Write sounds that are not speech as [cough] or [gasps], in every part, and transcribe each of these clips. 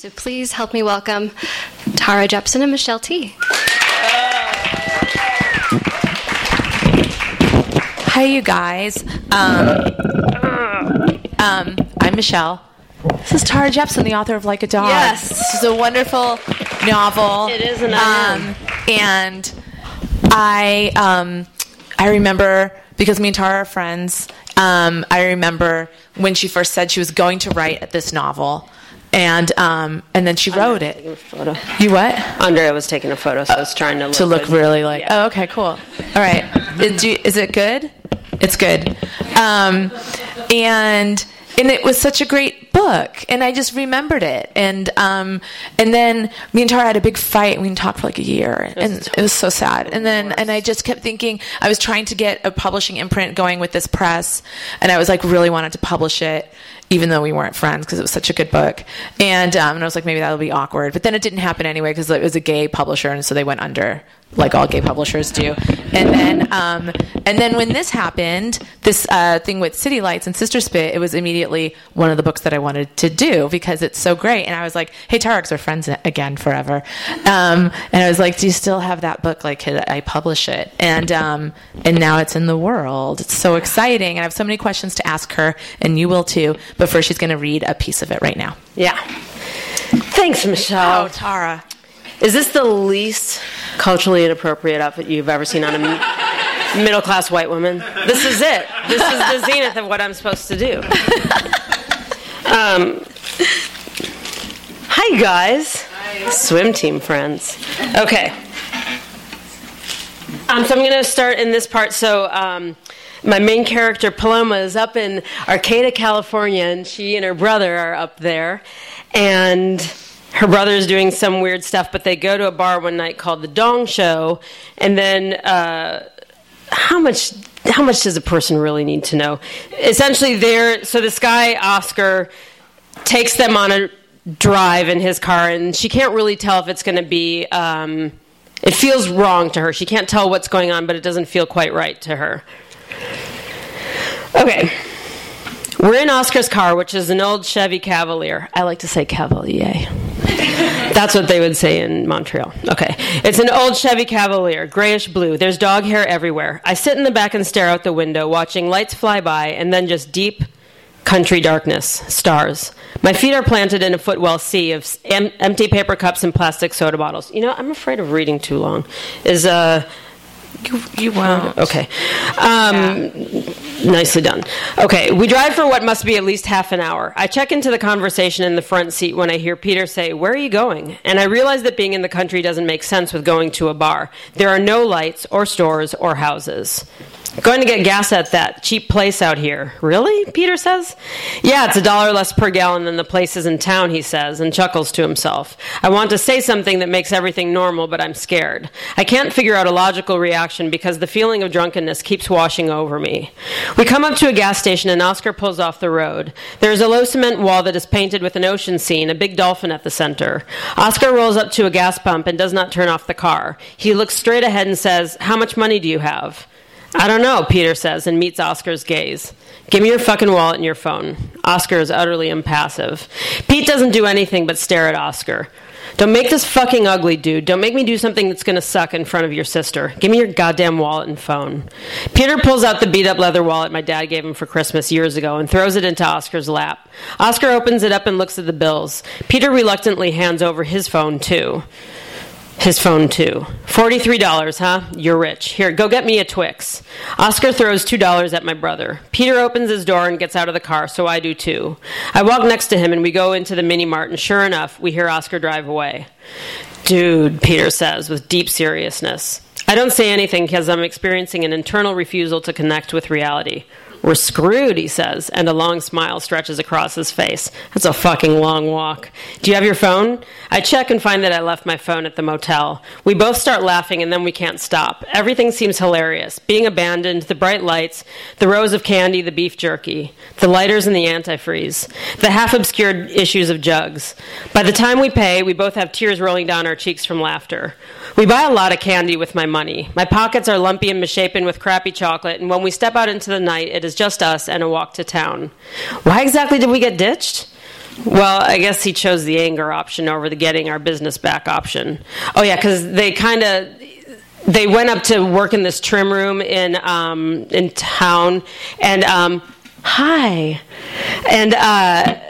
So please help me welcome Tara Jepsen and Michelle Tea Hi, you guys. Um, um, I'm Michelle. This is Tara Jepsen, the author of Like a Dog. Yes. This is a wonderful novel. It is, and I um, And I, um, I remember because me and Tara are friends. Um, I remember when she first said she was going to write this novel, and um, and then she wrote it. You what? Andrea was taking a photo, so I was trying to look to look good. really like Yeah. oh okay cool. All right. Is, you- is it good? It's good. Um, and and it was such a great book and i just remembered it. And um, and then me and tara had a big fight and we didn't talk for like a year. And it was so sad. and then and i just kept thinking i was trying to get a publishing imprint going with this press and i was like really wanted to publish it even though we weren't friends because it was such a good book. And, um, and I was like, maybe that'll be awkward. But then it didn't happen anyway because it was a gay publisher, and so they went under, like all gay publishers do. And then, um, and then when this happened, this uh, thing with City Lights and Sister Spit, it was immediately one of the books that I wanted to do because it's so great. And I was like, hey, Tarek's, we're friends again forever. Um, and I was like, do you still have that book? Like, could I publish it? And um, and now it's in the world. It's so exciting. And I have so many questions to ask her, and you will too. But first, she's going to read a piece of it right now. Yeah. Thanks, Michelle. Oh, Tara. Is this the least culturally inappropriate outfit you've ever seen on a [laughs] middle class white woman? This is it. This is the zenith of what I'm supposed to do. [laughs] Um, hi, guys. Swim team friends. Okay. Um, so I'm going to start in this part. So um, my main character Paloma is up in Arcata, California, and she and her brother are up there, and her brother is doing some weird stuff. But they go to a bar one night called the Dong Show, and then. Uh, how much how much does a person really need to know essentially there so this guy oscar takes them on a drive in his car and she can't really tell if it's going to be um, it feels wrong to her she can't tell what's going on but it doesn't feel quite right to her okay we're in oscar's car which is an old chevy cavalier i like to say cavalier that's what they would say in Montreal. Okay. It's an old Chevy Cavalier, grayish blue. There's dog hair everywhere. I sit in the back and stare out the window, watching lights fly by and then just deep country darkness, stars. My feet are planted in a footwell sea of em- empty paper cups and plastic soda bottles. You know, I'm afraid of reading too long. Is, uh, You, you won't. Okay. Um, Nicely done. Okay, we drive for what must be at least half an hour. I check into the conversation in the front seat when I hear Peter say, Where are you going? And I realize that being in the country doesn't make sense with going to a bar. There are no lights, or stores, or houses. Going to get gas at that cheap place out here. Really? Peter says. Yeah, it's a dollar less per gallon than the places in town, he says, and chuckles to himself. I want to say something that makes everything normal, but I'm scared. I can't figure out a logical reaction because the feeling of drunkenness keeps washing over me. We come up to a gas station and Oscar pulls off the road. There is a low cement wall that is painted with an ocean scene, a big dolphin at the center. Oscar rolls up to a gas pump and does not turn off the car. He looks straight ahead and says, How much money do you have? I don't know, Peter says and meets Oscar's gaze. Give me your fucking wallet and your phone. Oscar is utterly impassive. Pete doesn't do anything but stare at Oscar. Don't make this fucking ugly, dude. Don't make me do something that's gonna suck in front of your sister. Give me your goddamn wallet and phone. Peter pulls out the beat up leather wallet my dad gave him for Christmas years ago and throws it into Oscar's lap. Oscar opens it up and looks at the bills. Peter reluctantly hands over his phone, too. His phone, too. $43, huh? You're rich. Here, go get me a Twix. Oscar throws $2 at my brother. Peter opens his door and gets out of the car, so I do too. I walk next to him and we go into the mini mart, and sure enough, we hear Oscar drive away. Dude, Peter says with deep seriousness. I don't say anything because I'm experiencing an internal refusal to connect with reality. We're screwed, he says, and a long smile stretches across his face. That's a fucking long walk. Do you have your phone? I check and find that I left my phone at the motel. We both start laughing and then we can't stop. Everything seems hilarious. Being abandoned, the bright lights, the rows of candy, the beef jerky, the lighters and the antifreeze, the half obscured issues of jugs. By the time we pay, we both have tears rolling down our cheeks from laughter. We buy a lot of candy with my money. My pockets are lumpy and misshapen with crappy chocolate, and when we step out into the night, it is just us and a walk to town. Why exactly did we get ditched? Well, I guess he chose the anger option over the getting our business back option. Oh yeah, because they kind of they went up to work in this trim room in um, in town, and um, hi, and. Uh,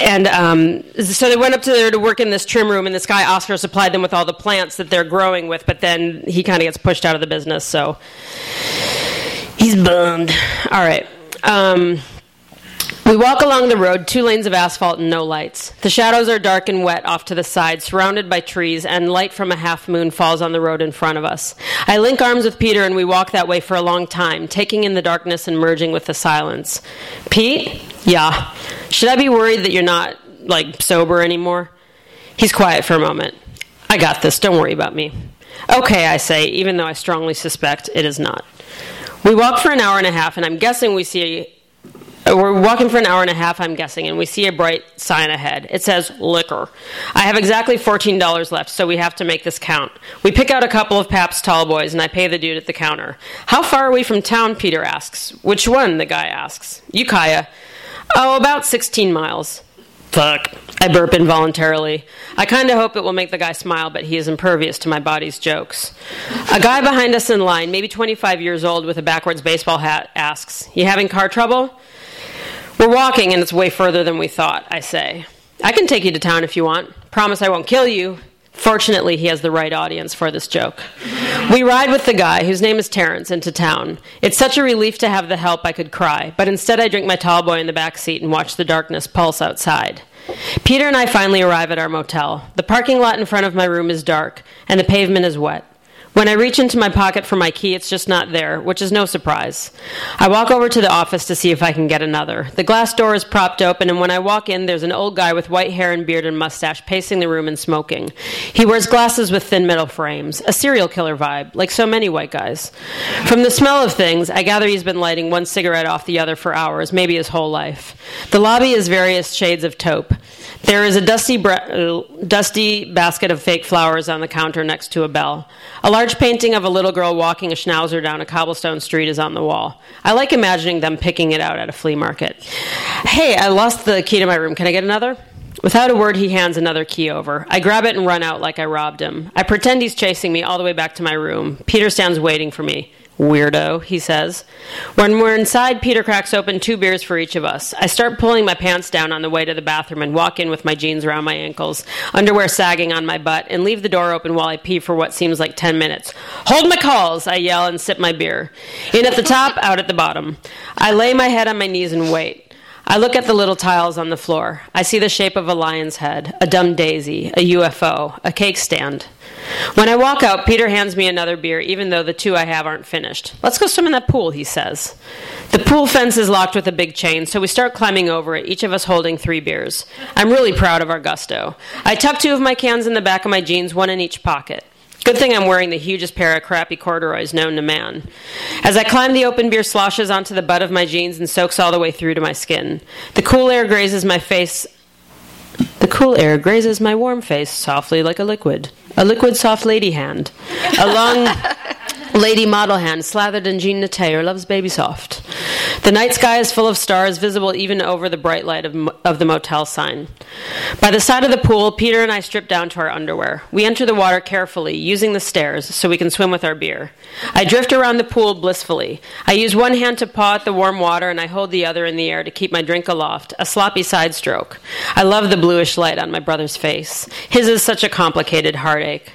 and um, so they went up to there to work in this trim room, and this guy Oscar supplied them with all the plants that they're growing with. But then he kind of gets pushed out of the business, so he's bummed. All right. Um, we walk along the road, two lanes of asphalt and no lights. The shadows are dark and wet off to the side, surrounded by trees, and light from a half moon falls on the road in front of us. I link arms with Peter, and we walk that way for a long time, taking in the darkness and merging with the silence. Pete? Yeah. Should I be worried that you're not, like, sober anymore? He's quiet for a moment. I got this. Don't worry about me. Okay, I say, even though I strongly suspect it is not. We walk for an hour and a half, and I'm guessing we see uh, we're walking for an hour and a half, I'm guessing, and we see a bright sign ahead. It says liquor. I have exactly $14 left, so we have to make this count. We pick out a couple of Pabst tall boys, and I pay the dude at the counter. How far are we from town? Peter asks. Which one? The guy asks. Ukiah. Oh, about 16 miles. Fuck. I burp involuntarily. I kind of hope it will make the guy smile, but he is impervious to my body's jokes. A guy behind us in line, maybe 25 years old with a backwards baseball hat, asks, You having car trouble? We're walking and it's way further than we thought, I say. I can take you to town if you want. Promise I won't kill you. Fortunately, he has the right audience for this joke. We ride with the guy, whose name is Terrence, into town. It's such a relief to have the help I could cry, but instead I drink my tall boy in the back seat and watch the darkness pulse outside. Peter and I finally arrive at our motel. The parking lot in front of my room is dark, and the pavement is wet. When I reach into my pocket for my key, it's just not there, which is no surprise. I walk over to the office to see if I can get another. The glass door is propped open, and when I walk in, there's an old guy with white hair and beard and mustache pacing the room and smoking. He wears glasses with thin metal frames, a serial killer vibe, like so many white guys. From the smell of things, I gather he's been lighting one cigarette off the other for hours, maybe his whole life. The lobby is various shades of taupe. There is a dusty, bre- uh, dusty basket of fake flowers on the counter next to a bell. A large painting of a little girl walking a schnauzer down a cobblestone street is on the wall. I like imagining them picking it out at a flea market. Hey, I lost the key to my room. Can I get another? Without a word, he hands another key over. I grab it and run out like I robbed him. I pretend he's chasing me all the way back to my room. Peter stands waiting for me. Weirdo, he says. When we're inside, Peter cracks open two beers for each of us. I start pulling my pants down on the way to the bathroom and walk in with my jeans around my ankles, underwear sagging on my butt, and leave the door open while I pee for what seems like 10 minutes. Hold my calls, I yell and sip my beer. In at the top, out at the bottom. I lay my head on my knees and wait. I look at the little tiles on the floor. I see the shape of a lion's head, a dumb daisy, a UFO, a cake stand. When I walk out, Peter hands me another beer, even though the two I have aren't finished. Let's go swim in that pool, he says. The pool fence is locked with a big chain, so we start climbing over it, each of us holding three beers. I'm really proud of our gusto. I tuck two of my cans in the back of my jeans, one in each pocket. Good thing I'm wearing the hugest pair of crappy corduroys known to man. As I climb, the open beer sloshes onto the butt of my jeans and soaks all the way through to my skin. The cool air grazes my face. The cool air grazes my warm face softly like a liquid. A liquid soft lady hand. A long [laughs] lady model hand slathered in Jean Naté loves baby soft. The night sky is full of stars, visible even over the bright light of, of the motel sign. By the side of the pool, Peter and I strip down to our underwear. We enter the water carefully, using the stairs so we can swim with our beer. I drift around the pool blissfully. I use one hand to paw at the warm water, and I hold the other in the air to keep my drink aloft, a sloppy side stroke. I love the bluish light on my brother's face. His is such a complicated heartache.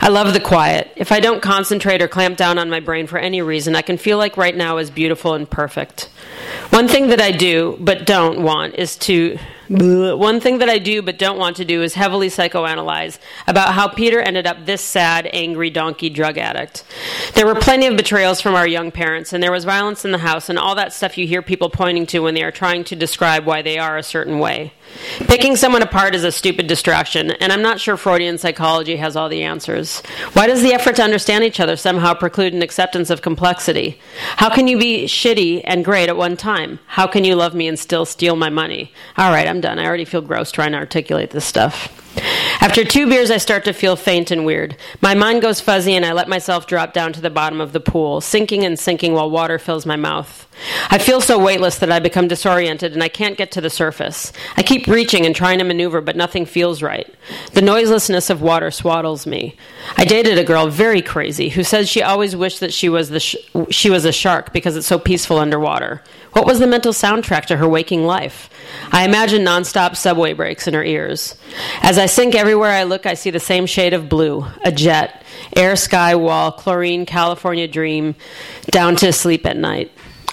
I love the quiet. If I don't concentrate or clamp down on my brain for any reason, I can feel like right now is beautiful and perfect. One thing that I do but don't want is to one thing that I do but don't want to do is heavily psychoanalyze about how Peter ended up this sad, angry donkey drug addict. There were plenty of betrayals from our young parents, and there was violence in the house, and all that stuff you hear people pointing to when they are trying to describe why they are a certain way. Picking someone apart is a stupid distraction, and I'm not sure Freudian psychology has all the answers. Why does the effort to understand each other somehow preclude an acceptance of complexity? How can you be shitty and great at one time? How can you love me and still steal my money? All right, I'm done. I already feel gross trying to articulate this stuff. After two beers, I start to feel faint and weird. My mind goes fuzzy, and I let myself drop down to the bottom of the pool, sinking and sinking while water fills my mouth. I feel so weightless that I become disoriented and I can't get to the surface. I keep reaching and trying to maneuver, but nothing feels right. The noiselessness of water swaddles me. I dated a girl very crazy who says she always wished that she was the sh- she was a shark because it's so peaceful underwater. What was the mental soundtrack to her waking life? I imagine nonstop subway brakes in her ears. As I sink everywhere I look, I see the same shade of blue, a jet, air, sky, wall, chlorine, California dream, down to sleep at night.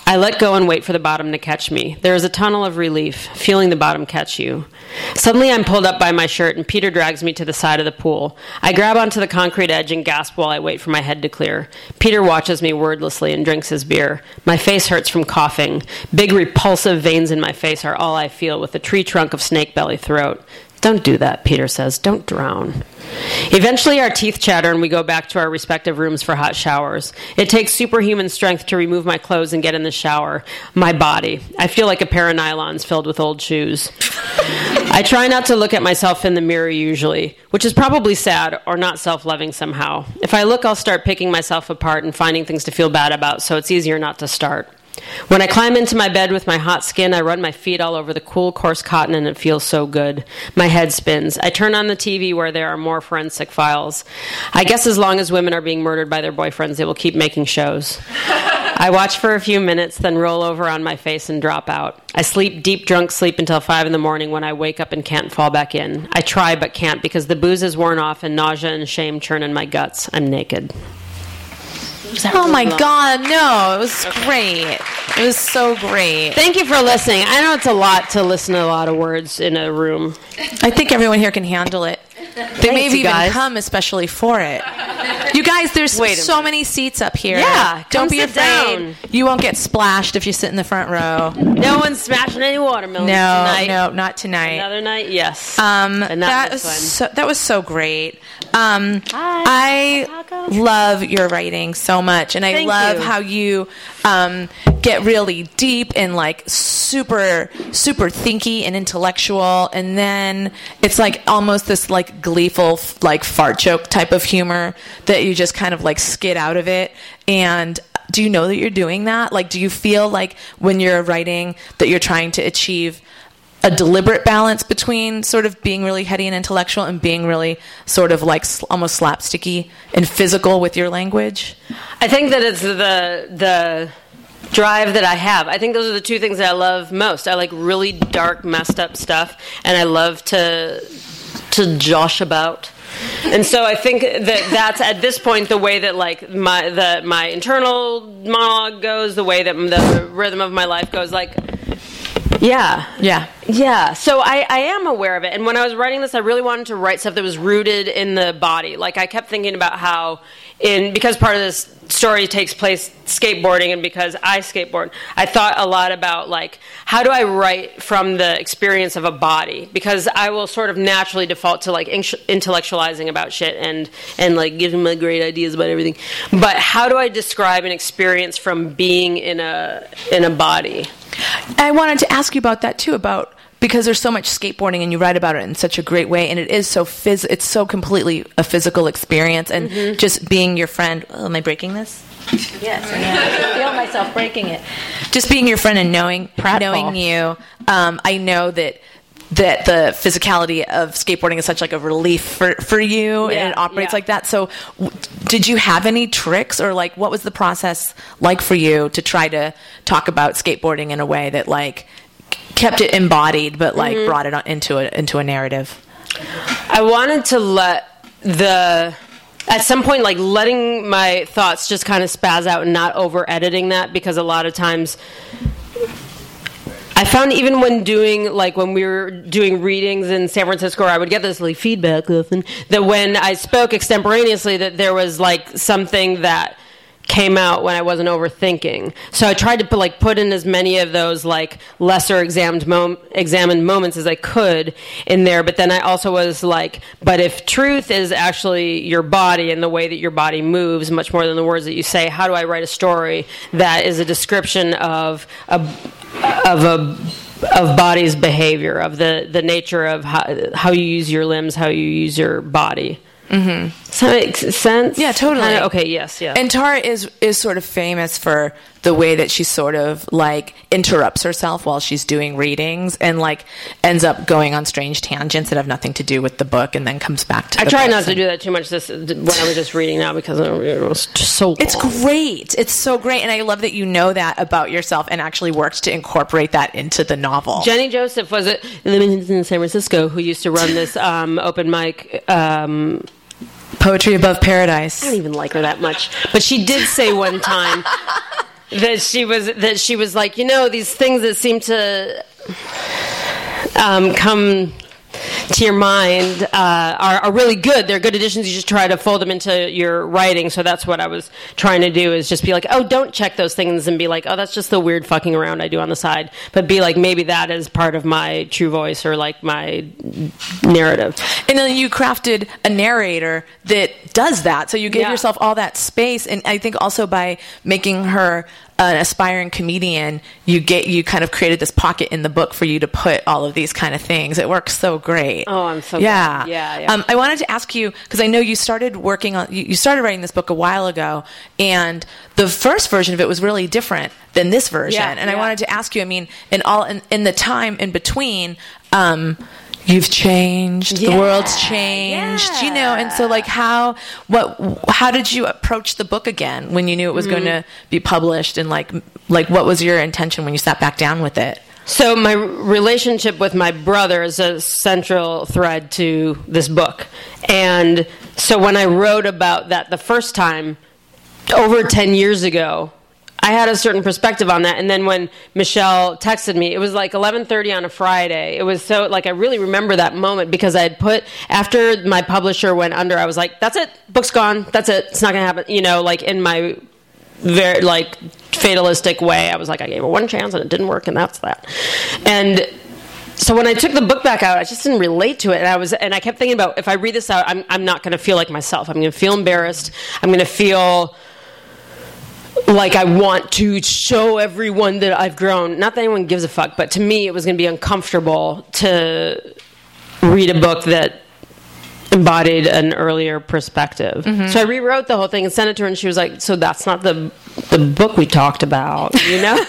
I let go and wait for the bottom to catch me. There is a tunnel of relief, feeling the bottom catch you. Suddenly, I'm pulled up by my shirt, and Peter drags me to the side of the pool. I grab onto the concrete edge and gasp while I wait for my head to clear. Peter watches me wordlessly and drinks his beer. My face hurts from coughing. Big, repulsive veins in my face are all I feel, with a tree trunk of snake belly throat. Don't do that, Peter says. Don't drown. Eventually, our teeth chatter and we go back to our respective rooms for hot showers. It takes superhuman strength to remove my clothes and get in the shower. My body. I feel like a pair of nylons filled with old shoes. I try not to look at myself in the mirror usually, which is probably sad or not self loving somehow. If I look, I'll start picking myself apart and finding things to feel bad about, so it's easier not to start. When I climb into my bed with my hot skin, I run my feet all over the cool, coarse cotton, and it feels so good. My head spins. I turn on the TV where there are more forensic files. I guess as long as women are being murdered by their boyfriends, they will keep making shows. [laughs] I watch for a few minutes, then roll over on my face and drop out. I sleep deep, drunk sleep until 5 in the morning when I wake up and can't fall back in. I try but can't because the booze is worn off and nausea and shame churn in my guts. I'm naked. Oh my God, no, it was great. It was so great. Thank you for listening. I know it's a lot to listen to a lot of words in a room. I think everyone here can handle it. They may Thanks, you even guys. come especially for it. You guys, there's Wait a so many seats up here. Yeah, don't be afraid. down. You won't get splashed if you sit in the front row. No one's smashing any watermelons No, tonight. no, not tonight. Another night, yes. Um, But that was so, that was so great. Um, Hi, I Taco. love your writing so much, and I Thank love you. how you um, get really deep and like super super thinky and intellectual, and then it's like almost this like gleeful like fart joke type of humor that you just kind of like skid out of it and. Do you know that you're doing that? Like, do you feel like when you're writing that you're trying to achieve a deliberate balance between sort of being really heady and intellectual and being really sort of like sl- almost slapsticky and physical with your language. I think that it's the the drive that I have. I think those are the two things that I love most. I like really dark, messed up stuff, and I love to to josh about. And so I think that that's at this point the way that like my the my internal monologue goes, the way that the rhythm of my life goes. Like, yeah, Yeah. yeah, so I, I am aware of it. And when I was writing this, I really wanted to write stuff that was rooted in the body. Like, I kept thinking about how, in because part of this story takes place skateboarding and because I skateboard, I thought a lot about, like, how do I write from the experience of a body? Because I will sort of naturally default to, like, in- intellectualizing about shit and, and, like, giving my great ideas about everything. But how do I describe an experience from being in a, in a body? I wanted to ask you about that too about because there's so much skateboarding and you write about it in such a great way and it is so phys- it's so completely a physical experience and just being your friend oh, am I breaking this? Yes, I feel myself breaking it. Just being your friend and knowing knowing you, um, I know that that the physicality of skateboarding is such like a relief for, for you and it operates yeah. like that. So, w- did you have any tricks or like what was the process like for you to try to talk about skateboarding in a way that like kept it embodied but like Mm-hmm. brought it on into a into a narrative? I wanted to let the at some point like letting my thoughts just kind of spaz out and not over editing that because a lot of times I found even when doing like when we were doing readings in San Francisco, I would get this like feedback often that when I spoke extemporaneously, that there was like something that came out when I wasn't overthinking. So I tried to put, like put in as many of those like lesser examined mom- examined moments as I could in there. But then I also was like, but if truth is actually your body and the way that your body moves much more than the words that you say, how do I write a story that is a description of a of a of body's behavior, of the the nature of how how you use your limbs, how you use your body. Mm-hmm. Does that make sense? Yeah, totally. Kinda- okay. Yes. Yeah. And Tara is is sort of famous for the way that she sort of like interrupts herself while she's doing readings and like ends up going on strange tangents that have nothing to do with the book and then comes back to I try not to do that too much this when I was just reading now because it was so It's great. It's so great. And I love that you know that about yourself and actually worked to incorporate that into the novel. Jenny Joseph was it in San Francisco who used to run this um, open mic. Um, Poetry Above Paradise. I don't even like her that much, but she did say one time [laughs] that she was that she was like, you know, these things that seem to um, come [laughs] to your mind uh, are, are really good. They're good additions. You just try to fold them into your writing. So that's what I was trying to do is just be like, oh, don't check those things and be like, oh, that's just the weird fucking around I do on the side. But be like, maybe that is part of my true voice or like my narrative. And then you crafted a narrator that does that. So you gave Yeah. yourself all that space. And I think also by making her an aspiring comedian, you get you kind of created this pocket in the book for you to put all of these kind of things. It works so great. Oh, I'm so yeah, glad. Yeah, yeah. Um, I wanted to ask you because I know you started working on you, you started writing this book a while ago, and the first version of it was really different than this version. Yeah, and I wanted to ask you. I mean, in all in, in the time in between. Um, You've changed. The world's changed. You know, and so like how what how did you approach the book again when you knew it was going Mm-hmm. to be published and like like what was your intention when you sat back down with it? So my relationship with my brother is a central thread to this book. And so when I wrote about that the first time over 10 years ago, I had a certain perspective on that. And then when Michelle texted me, it was like 11:30 on a Friday. It was so like I really remember that moment because I had put after my publisher went under, I was like, that's it. Book's gone. That's it. It's not to happen, you know, like in my very like fatalistic way. I was like, I gave her one chance and it didn't work, and that's that. And so when I took the book back out, I just didn't relate to it, and I was, and I kept thinking about if I read this out, I'm, I'm not going to feel like myself. I'm going to feel embarrassed. I'm going to feel like I want to show everyone that I've grown. Not that anyone gives a fuck, but to me, it was going to be uncomfortable to read a book that embodied an earlier perspective. Mm-hmm. So I rewrote the whole thing and sent it to her, and she was like, "So that's not the the book we talked about, you know." [laughs] so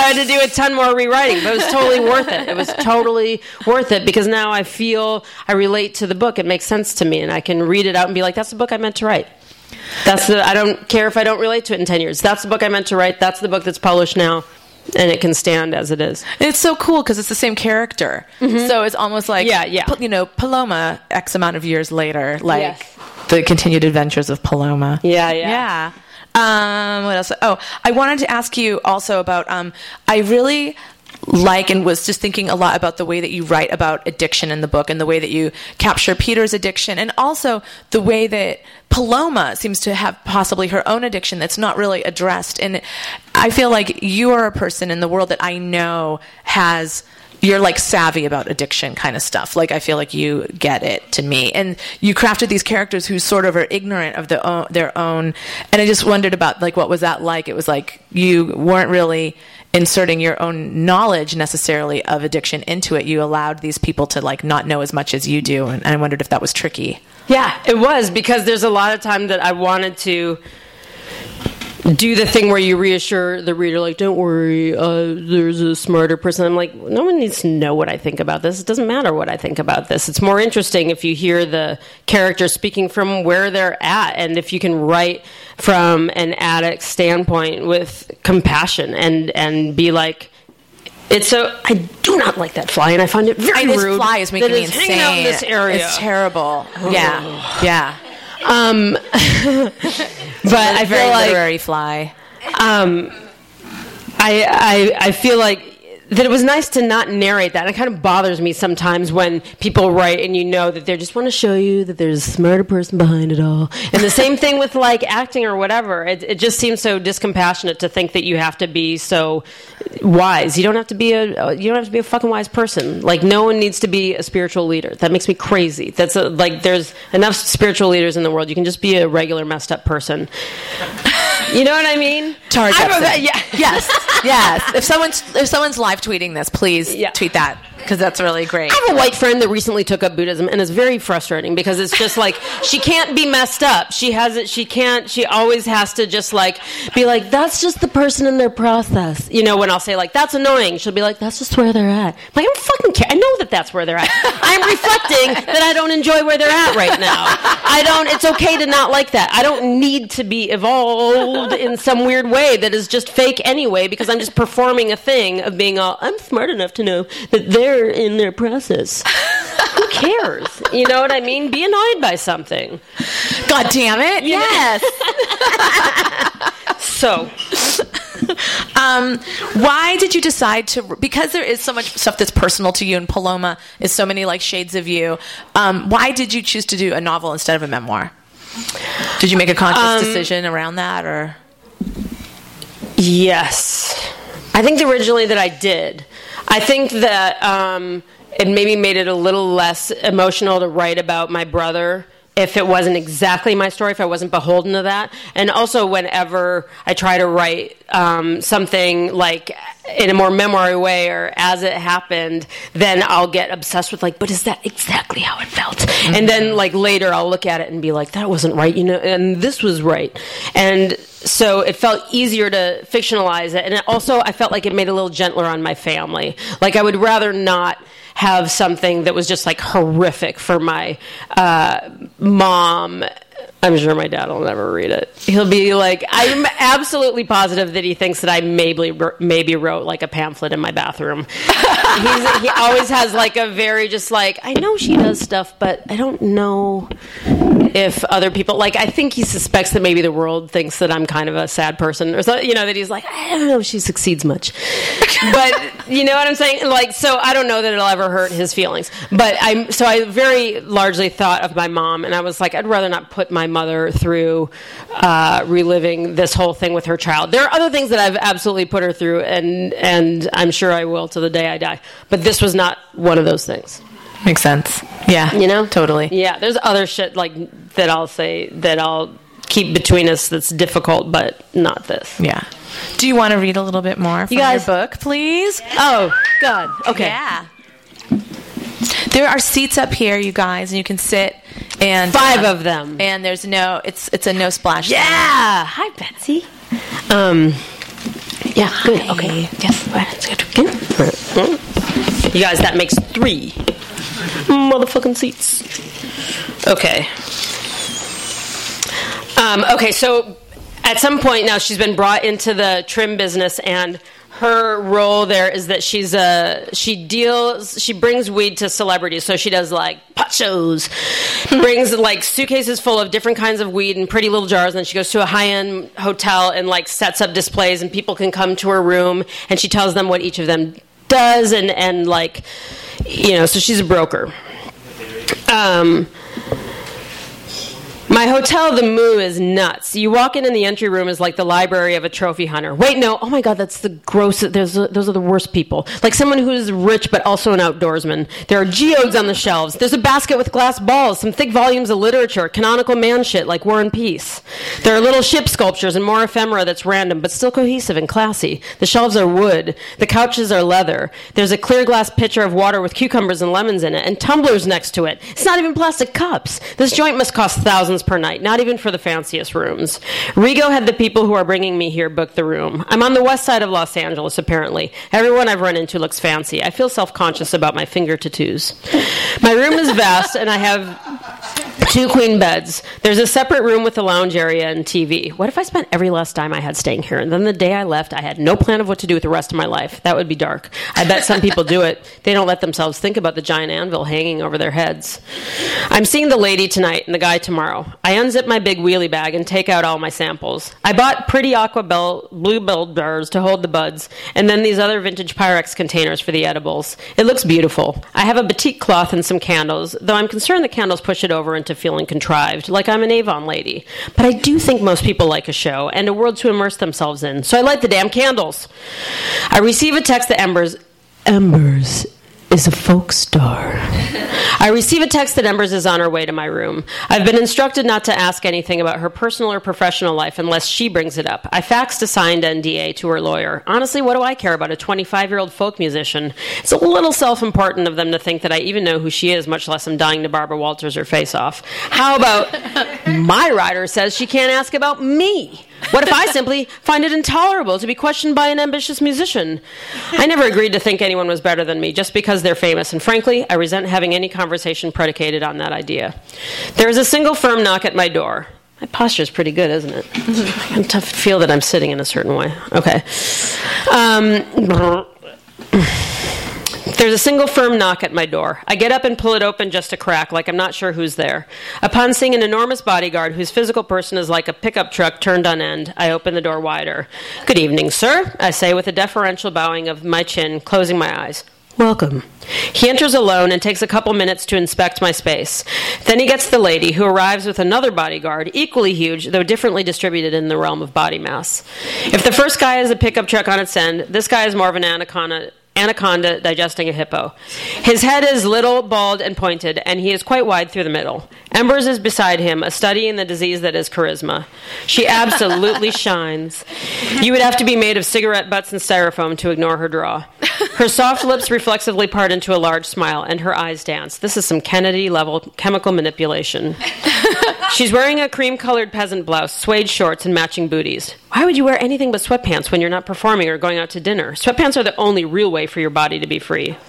I had to do a ton more rewriting, but it was totally worth it. It was totally worth it because now I feel I relate to the book. It makes sense to me, and I can read it out and be like, "That's the book I meant to write." That's the. I don't care if I don't relate to it in ten years. That's the book I meant to write. That's the book that's published now, and it can stand as it is. And it's so cool because it's the same character. So it's almost like Mm-hmm. Yeah, yeah. You know, Paloma X amount of years later, like Yes. the continued adventures of Paloma. Yeah, yeah. Yeah. Um, what else? Oh, I wanted to ask you also about. Um, I really like and was just thinking a lot about the way that you write about addiction in the book and the way that you capture Peter's addiction and also the way that Paloma seems to have possibly her own addiction that's not really addressed. And I feel like you are a person in the world that I know has you're like savvy about addiction kind of stuff. Like I feel like you get it to me, and you crafted these characters who sort of are ignorant of the their own. And I just wondered about like what was that like? It was like you weren't really inserting your own knowledge necessarily of addiction into it. You allowed these people to like not know as much as you do, and I wondered if that was tricky. Yeah, it was because there's a lot of time that I wanted to do the thing where you reassure the reader, like, don't worry, uh, there's a smarter person. I'm like, no one needs to know what I think about this. It doesn't matter what I think about this. It's more interesting if you hear the character speaking from where they're at and if you can write from an addict standpoint with compassion and, and be like, it's so. I do not like that fly, and I find it very I, this rude. fly is making me it's insane. out in this area. It's terrible. Yeah, yeah. Um, [laughs] [laughs] but I very feel like literary fly. um, I, I I feel like that it was nice to not narrate that. It kind of bothers me sometimes when people write and you know that they just want to show you that there's a smarter person behind it all. And the same thing with like acting or whatever. It, it just seems so discompassionate to think that you have to be so wise. You don't have to be a uh, you don't have to be a fucking wise person. Like no one needs to be a spiritual leader. That makes me crazy. That's a, like there's enough spiritual leaders in the world. You can just be a regular messed up person. You know what I mean? Target. I yeah. Yes, [laughs] yes. If someone's if someone's live tweeting this, please Yeah. tweet that. Because that's really great. I have a white friend that recently took up Buddhism, and it's very frustrating because it's just like she can't be messed up. She has it. She can't. She always has to just like be like, "That's just the person in their process." You know, when I'll say like, "That's annoying," she'll be like, "That's just where they're at." I'm like, I don't fucking care. I know that that's where they're at. I'm reflecting that I don't enjoy where they're at right now. I don't. It's okay to not like that. I don't need to be evolved in some weird way that is just fake anyway because I'm just performing a thing of being all. I'm smart enough to know that they're in their process. Who cares? You know what I mean? Be annoyed by something. God damn it! Yes. [laughs] So, um, why did you decide to? Because there is so much stuff that's personal to you, and Paloma is so many like shades of you. Um, why did you choose to do a novel instead of a memoir? Did you make a conscious Um, decision around that, or yes. I think originally that I did. I think that um, it maybe made it a little less emotional to write about my brother if it wasn't exactly my story, if I wasn't beholden to that. And also, whenever I try to write um, something like in a more memory way or as it happened, then I'll get obsessed with like, but is that exactly how it felt? And then like later I'll look at it and be like, that wasn't right, you know, and this was right. And so it felt easier to fictionalize it. And it also, I felt like it made it a little gentler on my family. Like I would rather not have something that was just like horrific for my uh, mom. I'm sure my dad will never read it. He'll be like, I'm absolutely positive that he thinks that I maybe maybe wrote like a pamphlet in my bathroom. He always has like a very just like I know she does stuff, but I don't know if other people like. I think he suspects that maybe the world thinks that I'm kind of a sad person, or so, you know that he's like I don't know if she succeeds much, but you know what I'm saying. Like so, I don't know that it'll ever hurt his feelings. But I'm so I very largely thought of my mom, and I was like I'd rather not put my mother through uh, reliving this whole thing with her child. There are other things that I've absolutely put her through, and and I'm sure I will to the day I die. But this was not one of those things. makes sense? Yeah, You know, totally. Yeah, there's other shit like that. I'll say that I'll keep between us. That's difficult, but not this. Yeah. Do you want to read a little bit more from guys- your book, please? Oh God. Okay. Yeah. There are seats up here, you guys, and you can sit and Five uh, of them. And there's no, it's it's a no splash. Yeah. Hi, Betsy. Um. Yeah. Good. Okay. Yes. Drinking. You guys, that makes three motherfucking seats. Okay. Um, okay, so at some point now she's been brought into the trim business and her role there is that she's a she deals she brings weed to celebrities. So she does like pot shows [laughs] brings like suitcases full of different kinds of weed in pretty little jars. And then she goes to a high-end hotel and like sets up displays and people can come to her room. And she tells them what each of them does and and like you know so she's a broker. Um my hotel, the Moo, is nuts. You walk in and the entry room is like the library of a trophy hunter. Wait, no. Oh my God, that's the gross. There's, those are the worst people. Like someone who is rich but also an outdoorsman. There are geodes on the shelves. There's a basket with glass balls, some thick volumes of literature, canonical man shit like War and Peace. There are little ship sculptures and more ephemera that's random but still cohesive and classy. The shelves are wood. The couches are leather. There's a clear glass pitcher of water with cucumbers and lemons in it and tumblers next to it. It's not even plastic cups. This joint must cost thousands per night, not even for the fanciest rooms. Rigo had the people who are bringing me here book the room. I'm on the west side of Los Angeles, apparently. Everyone I've run into looks fancy. I feel self conscious about my finger tattoos. My room is vast, and I have two queen beds. There's a separate room with a lounge area and TV. What if I spent every last dime I had staying here, and then the day I left, I had no plan of what to do with the rest of my life? That would be dark. I bet some people do it. They don't let themselves think about the giant anvil hanging over their heads. I'm seeing the lady tonight and the guy tomorrow. I unzip my big wheelie bag and take out all my samples. I bought pretty aqua bell, blue billed bars to hold the buds, and then these other vintage Pyrex containers for the edibles. It looks beautiful. I have a batik cloth and some candles, though I'm concerned the candles push it over into feeling contrived, like I'm an Avon lady. But I do think most people like a show and a world to immerse themselves in, so I light the damn candles. I receive a text that Embers, Embers is a folk star. I receive a text that Embers is on her way to my room. I've been instructed not to ask anything about her personal or professional life unless she brings it up. I faxed a signed NDA to her lawyer. Honestly, what do I care about a 25 year old folk musician? It's a little self important of them to think that I even know who she is, much less I'm dying to Barbara Walters her face off. How about [laughs] my writer says she can't ask about me? What if I simply find it intolerable to be questioned by an ambitious musician? I never agreed to think anyone was better than me just because they're famous, and frankly, I resent having any conversation predicated on that idea. There is a single firm knock at my door. My posture is pretty good, isn't it? i'm to feel that I'm sitting in a certain way. Okay. Um, there's a single firm knock at my door. I get up and pull it open just a crack, like I'm not sure who's there. Upon seeing an enormous bodyguard whose physical person is like a pickup truck turned on end, I open the door wider. Good evening, sir, I say with a deferential bowing of my chin, closing my eyes. Welcome. He enters alone and takes a couple minutes to inspect my space. Then he gets the lady, who arrives with another bodyguard, equally huge, though differently distributed in the realm of body mass. If the first guy is a pickup truck on its end, this guy is more of an anaconda anaconda digesting a hippo. His head is little, bald, and pointed, and he is quite wide through the middle. Embers is beside him, a study in the disease that is charisma. She absolutely [laughs] shines. You would have to be made of cigarette butts and styrofoam to ignore her draw. Her soft [laughs] lips reflexively part into a large smile, and her eyes dance. This is some Kennedy level chemical manipulation. [laughs] She's wearing a cream colored peasant blouse, suede shorts, and matching booties. Why would you wear anything but sweatpants when you're not performing or going out to dinner? Sweatpants are the only real way for your body to be free. [laughs]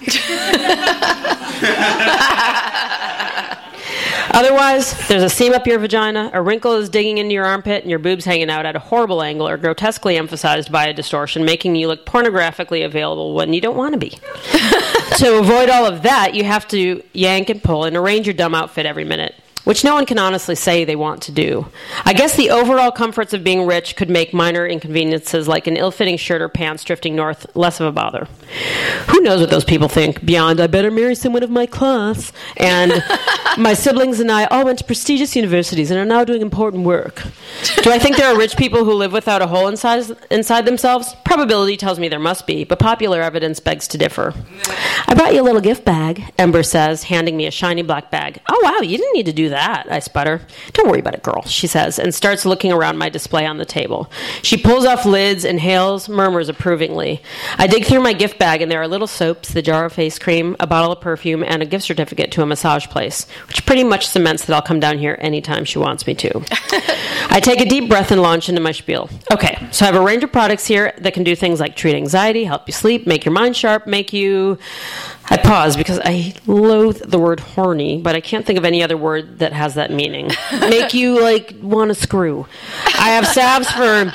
Otherwise, there's a seam up your vagina, a wrinkle is digging into your armpit, and your boobs hanging out at a horrible angle or grotesquely emphasized by a distortion, making you look pornographically available when you don't want to be. [laughs] to avoid all of that, you have to yank and pull and arrange your dumb outfit every minute which no one can honestly say they want to do. I guess the overall comforts of being rich could make minor inconveniences like an ill fitting shirt or pants drifting north less of a bother. Who knows what those people think beyond, I better marry someone of my class, and [laughs] my siblings and I all went to prestigious universities and are now doing important work. Do I think there are rich people who live without a hole inside, inside themselves? Probability tells me there must be, but popular evidence begs to differ. I brought you a little gift bag, Ember says, handing me a shiny black bag. Oh, wow, you didn't need to do that that, I sputter. Don't worry about it, girl, she says, and starts looking around my display on the table. She pulls off lids, inhales, murmurs approvingly. I dig through my gift bag, and there are little soaps, the jar of face cream, a bottle of perfume, and a gift certificate to a massage place, which pretty much cements that I'll come down here anytime she wants me to. [laughs] I take a deep breath and launch into my spiel. Okay, so I have a range of products here that can do things like treat anxiety, help you sleep, make your mind sharp, make you I pause because I loathe the word horny, but I can't think of any other word that has that meaning. [laughs] Make you like want to screw. I have salves for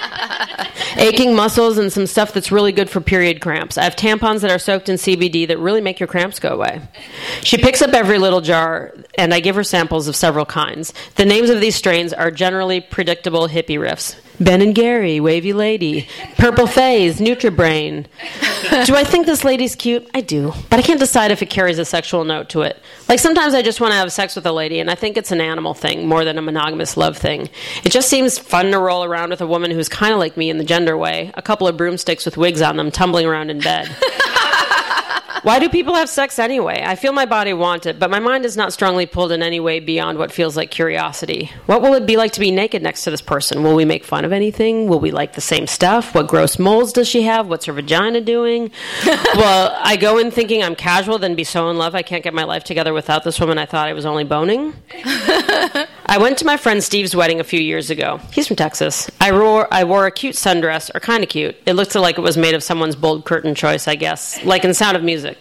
aching muscles and some stuff that's really good for period cramps. I have tampons that are soaked in CBD that really make your cramps go away. She picks up every little jar, and I give her samples of several kinds. The names of these strains are generally predictable hippie riffs. Ben and Gary, Wavy Lady, Purple Phase, Nutribrain. do I think this lady's cute? I do, but I can't decide if it carries a sexual note to it. Like sometimes I just want to have sex with a lady, and I think it's an animal thing more than a monogamous love thing. It just seems fun to roll around with a woman who's kind of like me in the gender way, a couple of broomsticks with wigs on them tumbling around in bed. Why do people have sex anyway? I feel my body want it, but my mind is not strongly pulled in any way beyond what feels like curiosity. What will it be like to be naked next to this person? Will we make fun of anything? Will we like the same stuff? What gross moles does she have? What's her vagina doing? [laughs] well, I go in thinking I'm casual, then be so in love I can't get my life together without this woman I thought I was only boning. [laughs] I went to my friend Steve's wedding a few years ago. He's from Texas. I wore I wore a cute sundress, or kind of cute. It looked like it was made of someone's bold curtain choice, I guess, like in Sound of Music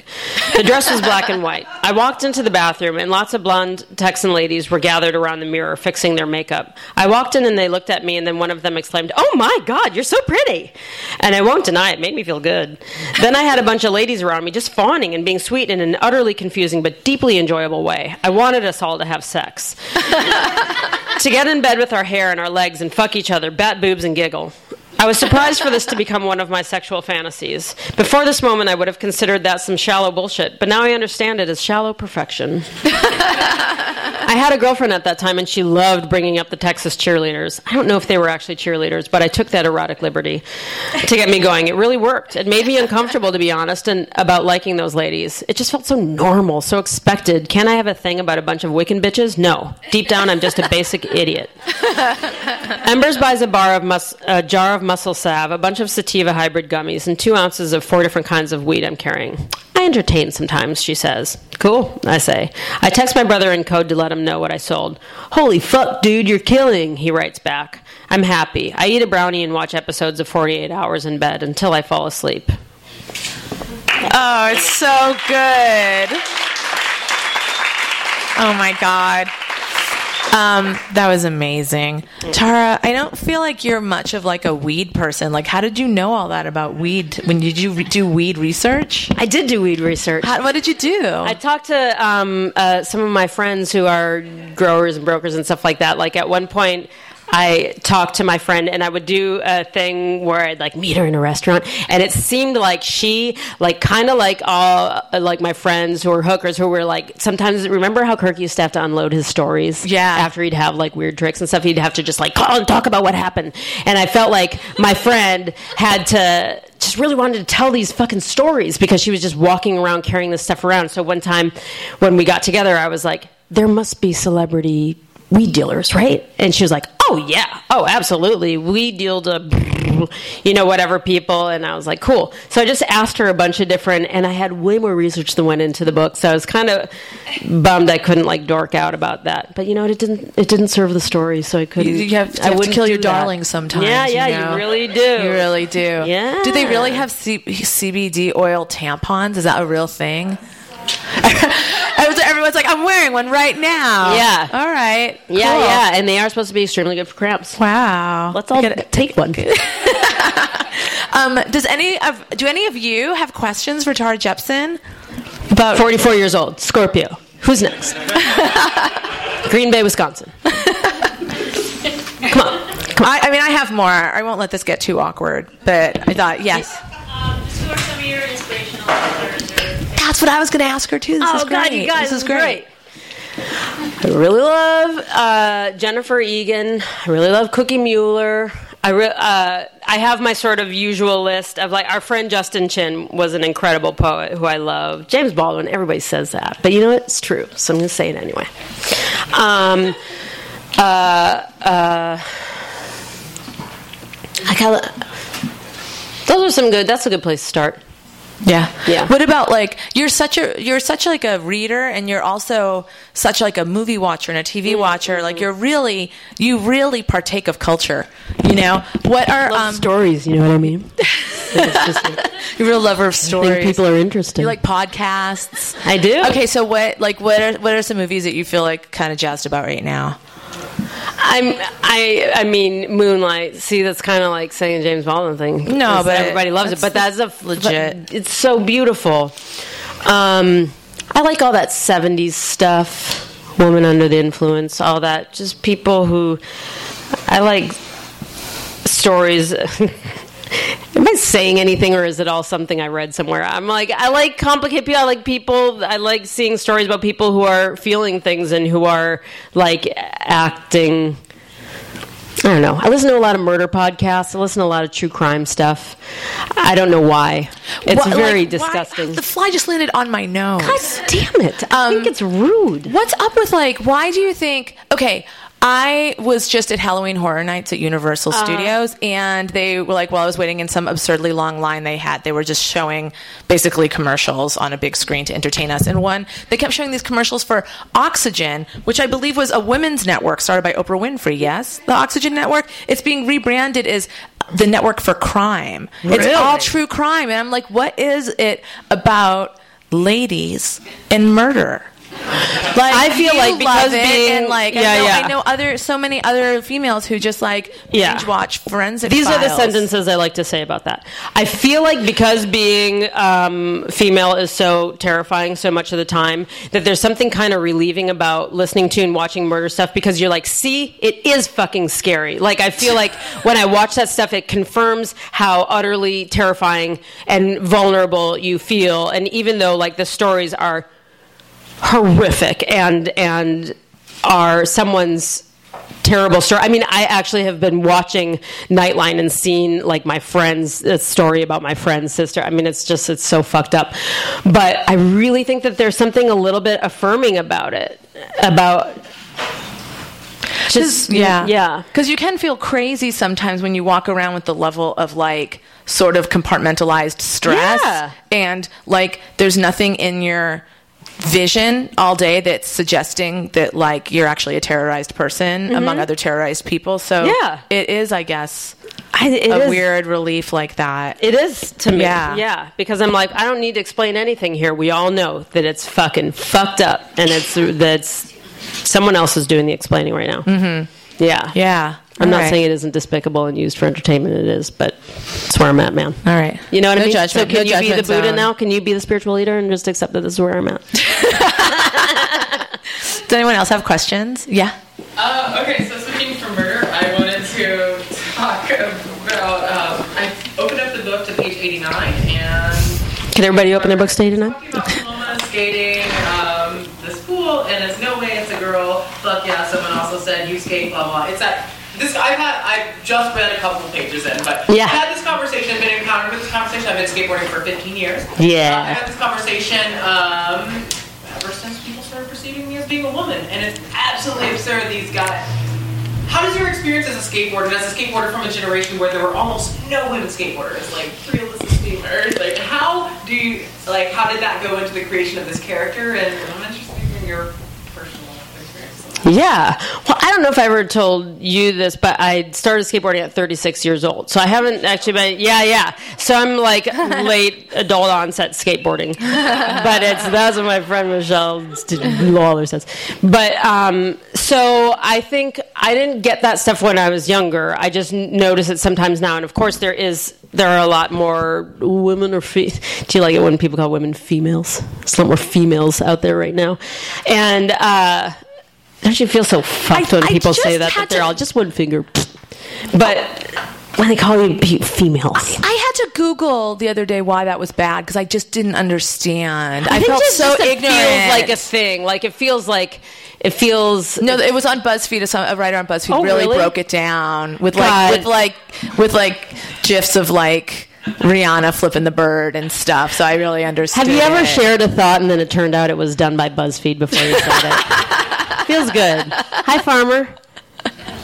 The dress was black and white. I walked into the bathroom, and lots of blonde Texan ladies were gathered around the mirror fixing their makeup. I walked in, and they looked at me, and then one of them exclaimed, Oh my God, you're so pretty! And I won't deny it, made me feel good. Then I had a bunch of ladies around me just fawning and being sweet in an utterly confusing but deeply enjoyable way. I wanted us all to have sex. [laughs] to get in bed with our hair and our legs and fuck each other, bat boobs and giggle. I was surprised for this to become one of my sexual fantasies. Before this moment, I would have considered that some shallow bullshit, but now I understand it as shallow perfection. [laughs] I had a girlfriend at that time, and she loved bringing up the Texas cheerleaders. I don't know if they were actually cheerleaders, but I took that erotic liberty to get me going. It really worked. It made me uncomfortable, to be honest, and about liking those ladies. It just felt so normal, so expected. Can I have a thing about a bunch of Wiccan bitches? No. Deep down, I'm just a basic idiot. [laughs] Embers buys a bar of mus- a jar of muscle salve, a bunch of sativa hybrid gummies, and two ounces of four different kinds of weed I'm carrying. I entertain sometimes, she says. Cool, I say. I text my brother in code to let him know what I sold. Holy fuck, dude, you're killing, he writes back. I'm happy. I eat a brownie and watch episodes of 48 Hours in bed until I fall asleep. Oh, it's so good. Oh my god. Um, that was amazing. Tara, I don't feel like you're much of like a weed person. Like, how did you know all that about weed? When did you re- do weed research? I did do weed research. How, what did you do? I talked to um, uh, some of my friends who are growers and brokers and stuff like that. Like at one point, I talked to my friend and I would do a thing where I'd like meet her in a restaurant and it seemed like she like kind of like all like my friends who were hookers who were like sometimes remember how Kirk used to have to unload his stories Yeah. after he'd have like weird tricks and stuff he'd have to just like call and talk about what happened and I felt like my friend had to just really wanted to tell these fucking stories because she was just walking around carrying this stuff around so one time when we got together I was like there must be celebrity weed dealers, right? And she was like, "Oh yeah, oh absolutely, we deal to, you know, whatever people." And I was like, "Cool." So I just asked her a bunch of different, and I had way more research than went into the book. So I was kind of bummed I couldn't like dork out about that. But you know, it didn't it didn't serve the story, so I couldn't. You have, you I wouldn't kill your that. darlings sometimes. Yeah, yeah, you, know? you really do. You really do. Yeah. Do they really have C- CBD oil tampons? Is that a real thing? [laughs] Everyone's- Everyone's like, I'm wearing one right now. Yeah. All right. Yeah, Cool. yeah, and they are supposed to be extremely good for cramps. Wow. Let's all take one. [laughs] [laughs] Um, does any of do any of you have questions for Tara Jepsen about 44 years old, Scorpio. Who's next? Green Bay, Wisconsin. Come on. I, I mean, I have more. I won't let this get too awkward, but I thought yes. Um, who are some of your inspirational authors? That's what I was going to ask her too. This is oh, God, great. you guys, this is great. I really love uh, Jennifer Egan. I really love Cookie Mueller. I re- uh, I have my sort of usual list of like our friend Justin Chin was an incredible poet who I love. James Baldwin, everybody says that, but you know what? It's true, so I'm going to say it anyway. Um, [laughs] uh, uh, I got those are some good. That's a good place to start. Yeah. Yeah. What about like you're such a you're such like a reader and you're also such like a movie watcher and a TV watcher. Like you're really you really partake of culture. You know what are Love um, stories, you know what I mean? [laughs] like, you're a real lover of I stories. think people are interested. you like podcasts. I do. Okay, so what like what are what are some movies that you feel like kind of jazzed about right now? I'm I I mean Moonlight. See, that's kind of like saying a James Baldwin thing. No, but everybody loves it. But that's a legit. It's so beautiful. Um, I like all that '70s stuff. Woman under the influence, all that. Just people who I like stories. [laughs] Am I saying anything, or is it all something I read somewhere? I'm like, I like complicated people. I like people. I like seeing stories about people who are feeling things and who are like acting. I don't know. I listen to a lot of murder podcasts. I listen to a lot of true crime stuff. I don't know why. It's What- very like, why- disgusting. the fly just landed on my nose. God damn it! I think um, it's rude. What's up with like? Why do you think? Okay, I was just at Halloween Horror Nights at Universal Uh-huh. Studios, and they were like, while I was waiting in some absurdly long line they had, they were just showing basically commercials on a big screen to entertain us. And one, they kept showing these commercials for Oxygen, which I believe was a women's network started by Oprah Winfrey. Yes, the Oxygen Network. It's being rebranded as the network for crime. Really? It's all true crime, and I'm like, what is it about ladies and murder? Like I feel like because it, being- and like yeah, I, know, yeah. I know other so many other females who just like Yeah. binge watch forensic. These are the sentences I like to say about that. I feel like because being um, female is so terrifying so much of the time, that there's something kind of relieving about listening to and watching murder stuff because you're like, see, it is fucking scary. Like, I feel like [laughs] when I watch that stuff, it confirms how utterly terrifying and vulnerable you feel. And even though, like, the stories are horrific and and are someone's terrible story. I mean, I actually have been watching Nightline and seen like my friend's story about my friend's sister. I mean, it's just it's so fucked up. But I really think that there's something a little bit affirming about it. About just yeah yeah. because you can feel crazy sometimes when you walk around with the level of like sort of compartmentalized stress Yeah. and like there's nothing in your vision all day that's suggesting that like you're actually a terrorized person among other terrorized people so Mm-hmm. Yeah. it is i guess I, a is- weird relief like that It is to me. Yeah. Yeah. Because I'm like, I don't need to explain anything here. We all know that it's fucking fucked up and it's that's someone else is doing the explaining right now. Mm-hmm. Yeah. yeah I'm not All right. saying it isn't despicable and used for entertainment. It is, but that's where I'm at, man. all right You know what No I mean? judgment, so can no you be the Buddha zone. now? Can you be the spiritual leader and just accept that this is where I'm at? [laughs] does anyone else have questions yeah Uh, okay, so speaking from murder, I wanted to talk about. Um, I opened up the book to page 89 and Can everybody open their books to tonight? talking about Paloma skating um, this pool, and it's no way it's a girl. Fuck yeah, someone also said you skate, blah blah. It's that. This I've had I've just read a couple of pages in, but Yeah. I've had this conversation, been encountered with this conversation. I've been skateboarding for 15 years. Yeah. Uh, I've had this conversation um, ever since people started perceiving me as being a woman, and it's absolutely absurd. These guys. How does your experience as a skateboarder, and as a skateboarder from a generation where there were almost no women skateboarders, like three Alyssa Steamers, like how do you, like, how did that go into the creation of this character? And I'm interested in your. Yeah. Well, I don't know if I ever told you this, but I started skateboarding at 36 years old. So I haven't actually been, yeah, yeah. So I'm like [laughs] late adult onset skateboarding. [laughs] but it's, that's what my friend Michelle Lawler says. But, um, so I think I didn't get that stuff when I was younger. I just notice it sometimes now. And of course, there is, there are a lot more women or fe- do you like it when people call women females? There's a lot more females out there right now. And, uh, don't you feel so fucked I- when I people say that? That they're to- all just one finger. But when they call you females, I had to Google the other day why that was bad because I just didn't understand. I, think felt just- so just it ignorant. feels like a thing. Like it feels like it feels. no, it was on BuzzFeed. Some a writer on BuzzFeed Oh, really, really? broke it down with God. like with like with like gifs of like Rihanna flipping the bird and stuff. So I really understood. Have you ever it. shared a thought and then it turned out it was done by BuzzFeed before you said it? [laughs] Feels good. Hi, farmer.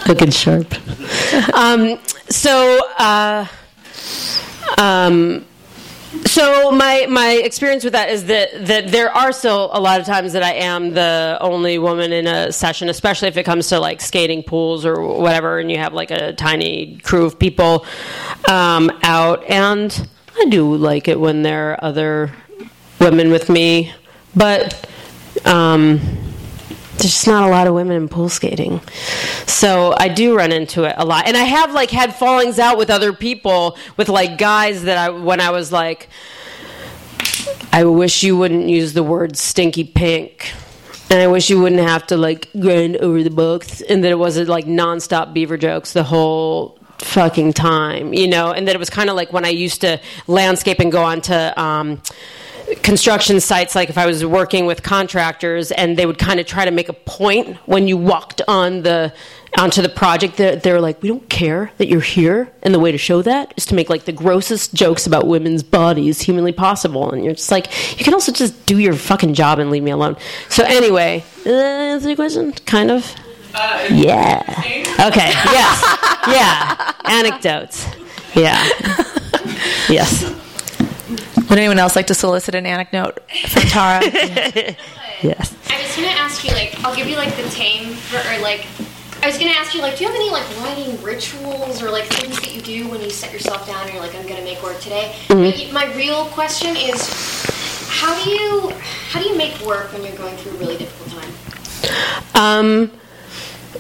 Looking sharp. Um, so, uh, um, so my my experience with that is that that there are still a lot of times that I am the only woman in a session, especially if it comes to like skating pools or whatever, and you have like a tiny crew of people um, out. And I do like it when there are other women with me, but um, there's just not a lot of women in pool skating. So I do run into it a lot. And I have like had fallings out with other people with like guys that I when I was like I wish you wouldn't use the word stinky pink. And I wish you wouldn't have to like grind over the books and that it wasn't like nonstop beaver jokes the whole fucking time, you know, and that it was kind of like when I used to landscape and go on to um, construction sites like if I was working with contractors and they would kind of try to make a point when you walked on the onto the project that they're like we don't care that you're here. And the way to show that is to make like the grossest jokes about women's bodies humanly possible. And you're just like you can also just do your fucking job and leave me alone. So anyway uh, answer your question kind of? Yeah. Okay yes [laughs] yeah. Anecdotes. Yeah. Yes Would anyone else like to solicit an anecdote from Tara? [laughs] yes I was gonna ask you, like, I'll give you like the tame, for, or like, I was gonna ask you, like, do you have any like writing rituals or like things that you do when you set yourself down and you're like, I'm gonna make work today? But y- My real question is, how do you, how do you make work when you're going through a really difficult time? Um,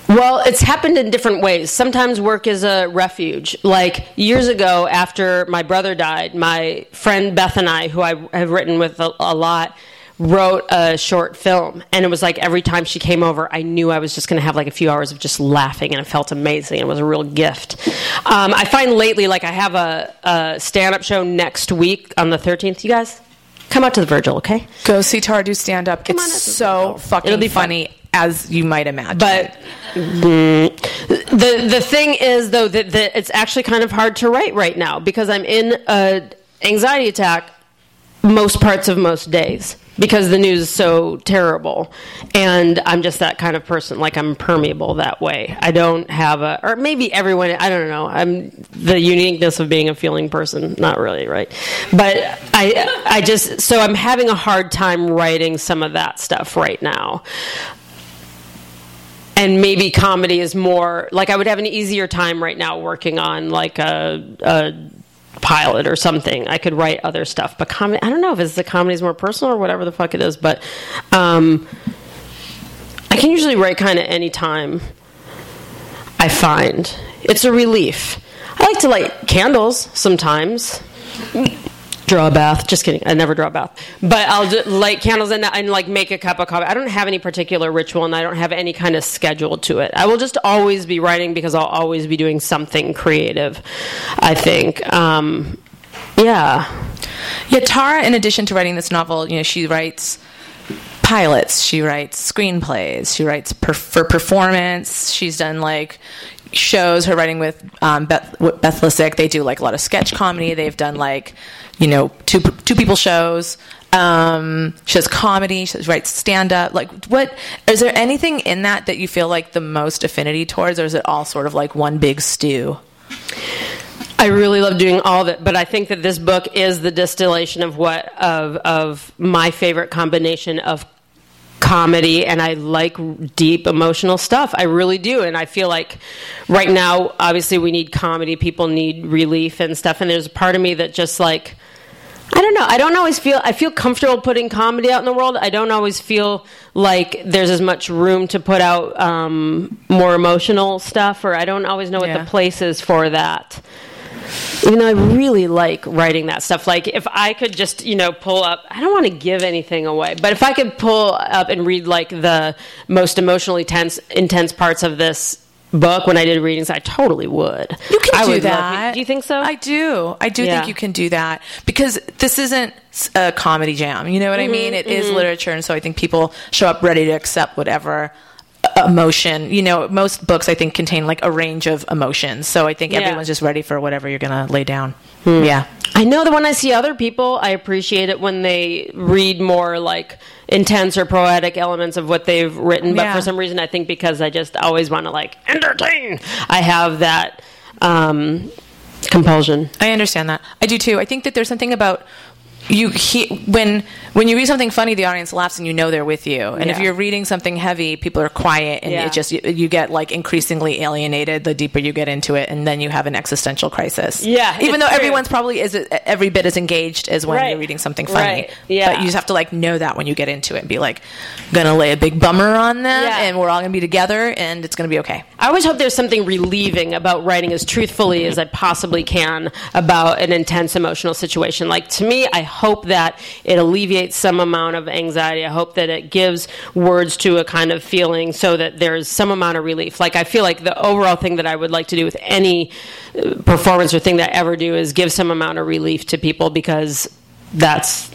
well, it's happened in different ways. Sometimes work is a refuge. Like years ago, after my brother died, my friend Beth and I, who I have written with a, a lot, wrote a short film. And it was like every time she came over, I knew I was just going to have like a few hours of just laughing, and it felt amazing. It was a real gift. Um, I find lately, like, I have a, a stand up show next week on the 13th. You guys? Come out to the Virgil, okay? Go see Tara do stand up. It's so fucking It'll be fun. As you might imagine. But mm, the the thing is though that, that it's actually kind of hard to write right now because I'm in a anxiety attack most parts of most days because the news is so terrible and I'm just that kind of person like I'm permeable that way. I don't have a or maybe everyone I don't know. I'm the uniqueness of being a feeling person, not really, right? But I I just so I'm having a hard time writing some of that stuff right now and maybe comedy is more like I would have an easier time right now working on like a, a pilot or something. I could write other stuff, but comedy I don't know if it's the comedy is more personal or whatever the fuck it is, but um, I can usually write kind of any time. I find it's a relief. I like to light candles sometimes. Draw a bath. Just kidding. I never draw a bath. But I'll just light candles and, and like make a cup of coffee. I don't have any particular ritual and I don't have any kind of schedule to it. I will just always be writing because I'll always be doing something creative. I think. Um, yeah. Yeah, Tara, in addition to writing this novel, you know, she writes pilots, she writes screenplays, she writes per- for performance. She's done like shows. Her writing with um, Beth, Beth Lisick, they do like a lot of sketch comedy. They've done like you know two two people shows. Um, she does comedy. She writes stand up. Like, what is there anything in that that you feel like the most affinity towards, or is it all sort of like one big stew? I really love doing all of it, but I think that this book is the distillation of what of of my favorite combination of comedy and I like deep emotional stuff. I really do, and I feel like right now, obviously, we need comedy. People need relief and stuff, and there's a part of me that just like. I don't know. I don't always feel. I feel comfortable putting comedy out in the world. I don't always feel like there's as much room to put out um, more emotional stuff, or I don't always know what Yeah. the place is for that even though I really like writing that stuff. Like if I could just, you know, pull up, I don't want to give anything away, but if I could pull up and read like the most emotionally tense, intense parts of this book when I did readings, I totally would. You can I do that. do you think so? I do. I do Yeah. think you can do that because this isn't a comedy jam. You know what Mm-hmm, I mean? It is literature, and so I think people show up ready to accept whatever emotion. You know, most books I think contain like a range of emotions, so I think Yeah. Hmm. everyone's just ready for whatever you're gonna lay down. Yeah. I know that when I see other people, I appreciate it when they read more like intense or poetic elements of what they've written. But Yeah. for some reason, I think because I just always want to like entertain, I have that um, compulsion. I understand that. I do too. I think that there's something about you he, when when you read something funny, the audience laughs and you know they're with you. And if you're reading something heavy, people are quiet and Yeah. it just you, you get like increasingly alienated the deeper you get into it, and then you have an existential crisis. Yeah, even though true. everyone's probably is every bit as engaged as when Right. you're reading something funny. Right. Yeah. but you just have to like know that when you get into it and be like, gonna lay a big bummer on them, Yeah. and we're all gonna be together, and it's gonna be okay. I always hope there's something relieving about writing as truthfully as I possibly can about an intense emotional situation. Like to me, I hope that it alleviates some amount of anxiety. I hope that it gives words to a kind of feeling so that there's some amount of relief. Like I feel like the overall thing that I would like to do with any uh, performance or thing that I ever do is give some amount of relief to people because that's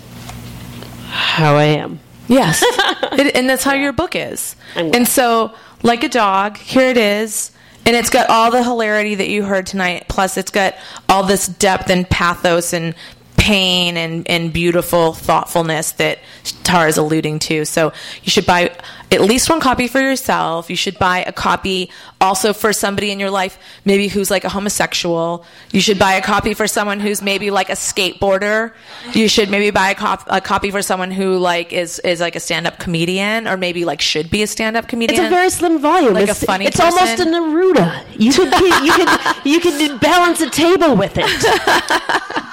how I am. Yes. [laughs] it, and that's how your book is. And so, like a dog, here it is. And it's got all the hilarity that you heard tonight. Plus, it's got all this depth and pathos and pain and, and beautiful thoughtfulness that Tara is alluding to. So, you should buy at least one copy for yourself. You should buy a copy also for somebody in your life, maybe who's like a homosexual. You should buy a copy for someone who's maybe like a skateboarder. You should maybe buy a, cop- a copy for someone who like is is like a stand up comedian or maybe like should be a stand up comedian. It's a very slim volume. Like a it's, funny It's almost a person. Neruda. You could you could you could balance a table with it. [laughs]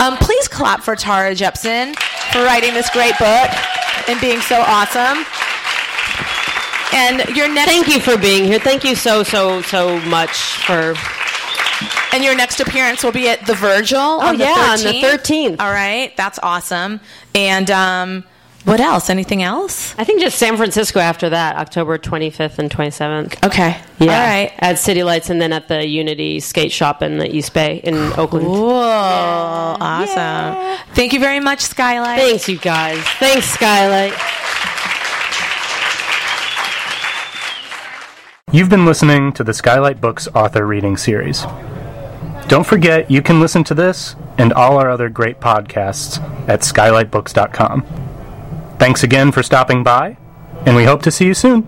um, please clap for Tara Jepsen for writing this great book. and being so awesome. And your next Thank you for being here. Thank you so so so much for. and your next appearance will be at the Virgil. Oh on the yeah, on the 13th. thirteenth. All right, that's awesome. And um, what else? Anything else? I think just San Francisco after that, October twenty fifth and twenty seventh. Okay. Yeah, All right. At City Lights, and then at the Unity Skate Shop in the East Bay in [gasps] Oakland. Cool. Awesome. Thank you very much, Skylight. Thanks, you guys. Thanks, Skylight. You've been listening to the Skylight Books author reading series. Don't forget you can listen to this and all our other great podcasts at skylightbooks.com. Thanks again for stopping by, and we hope to see you soon.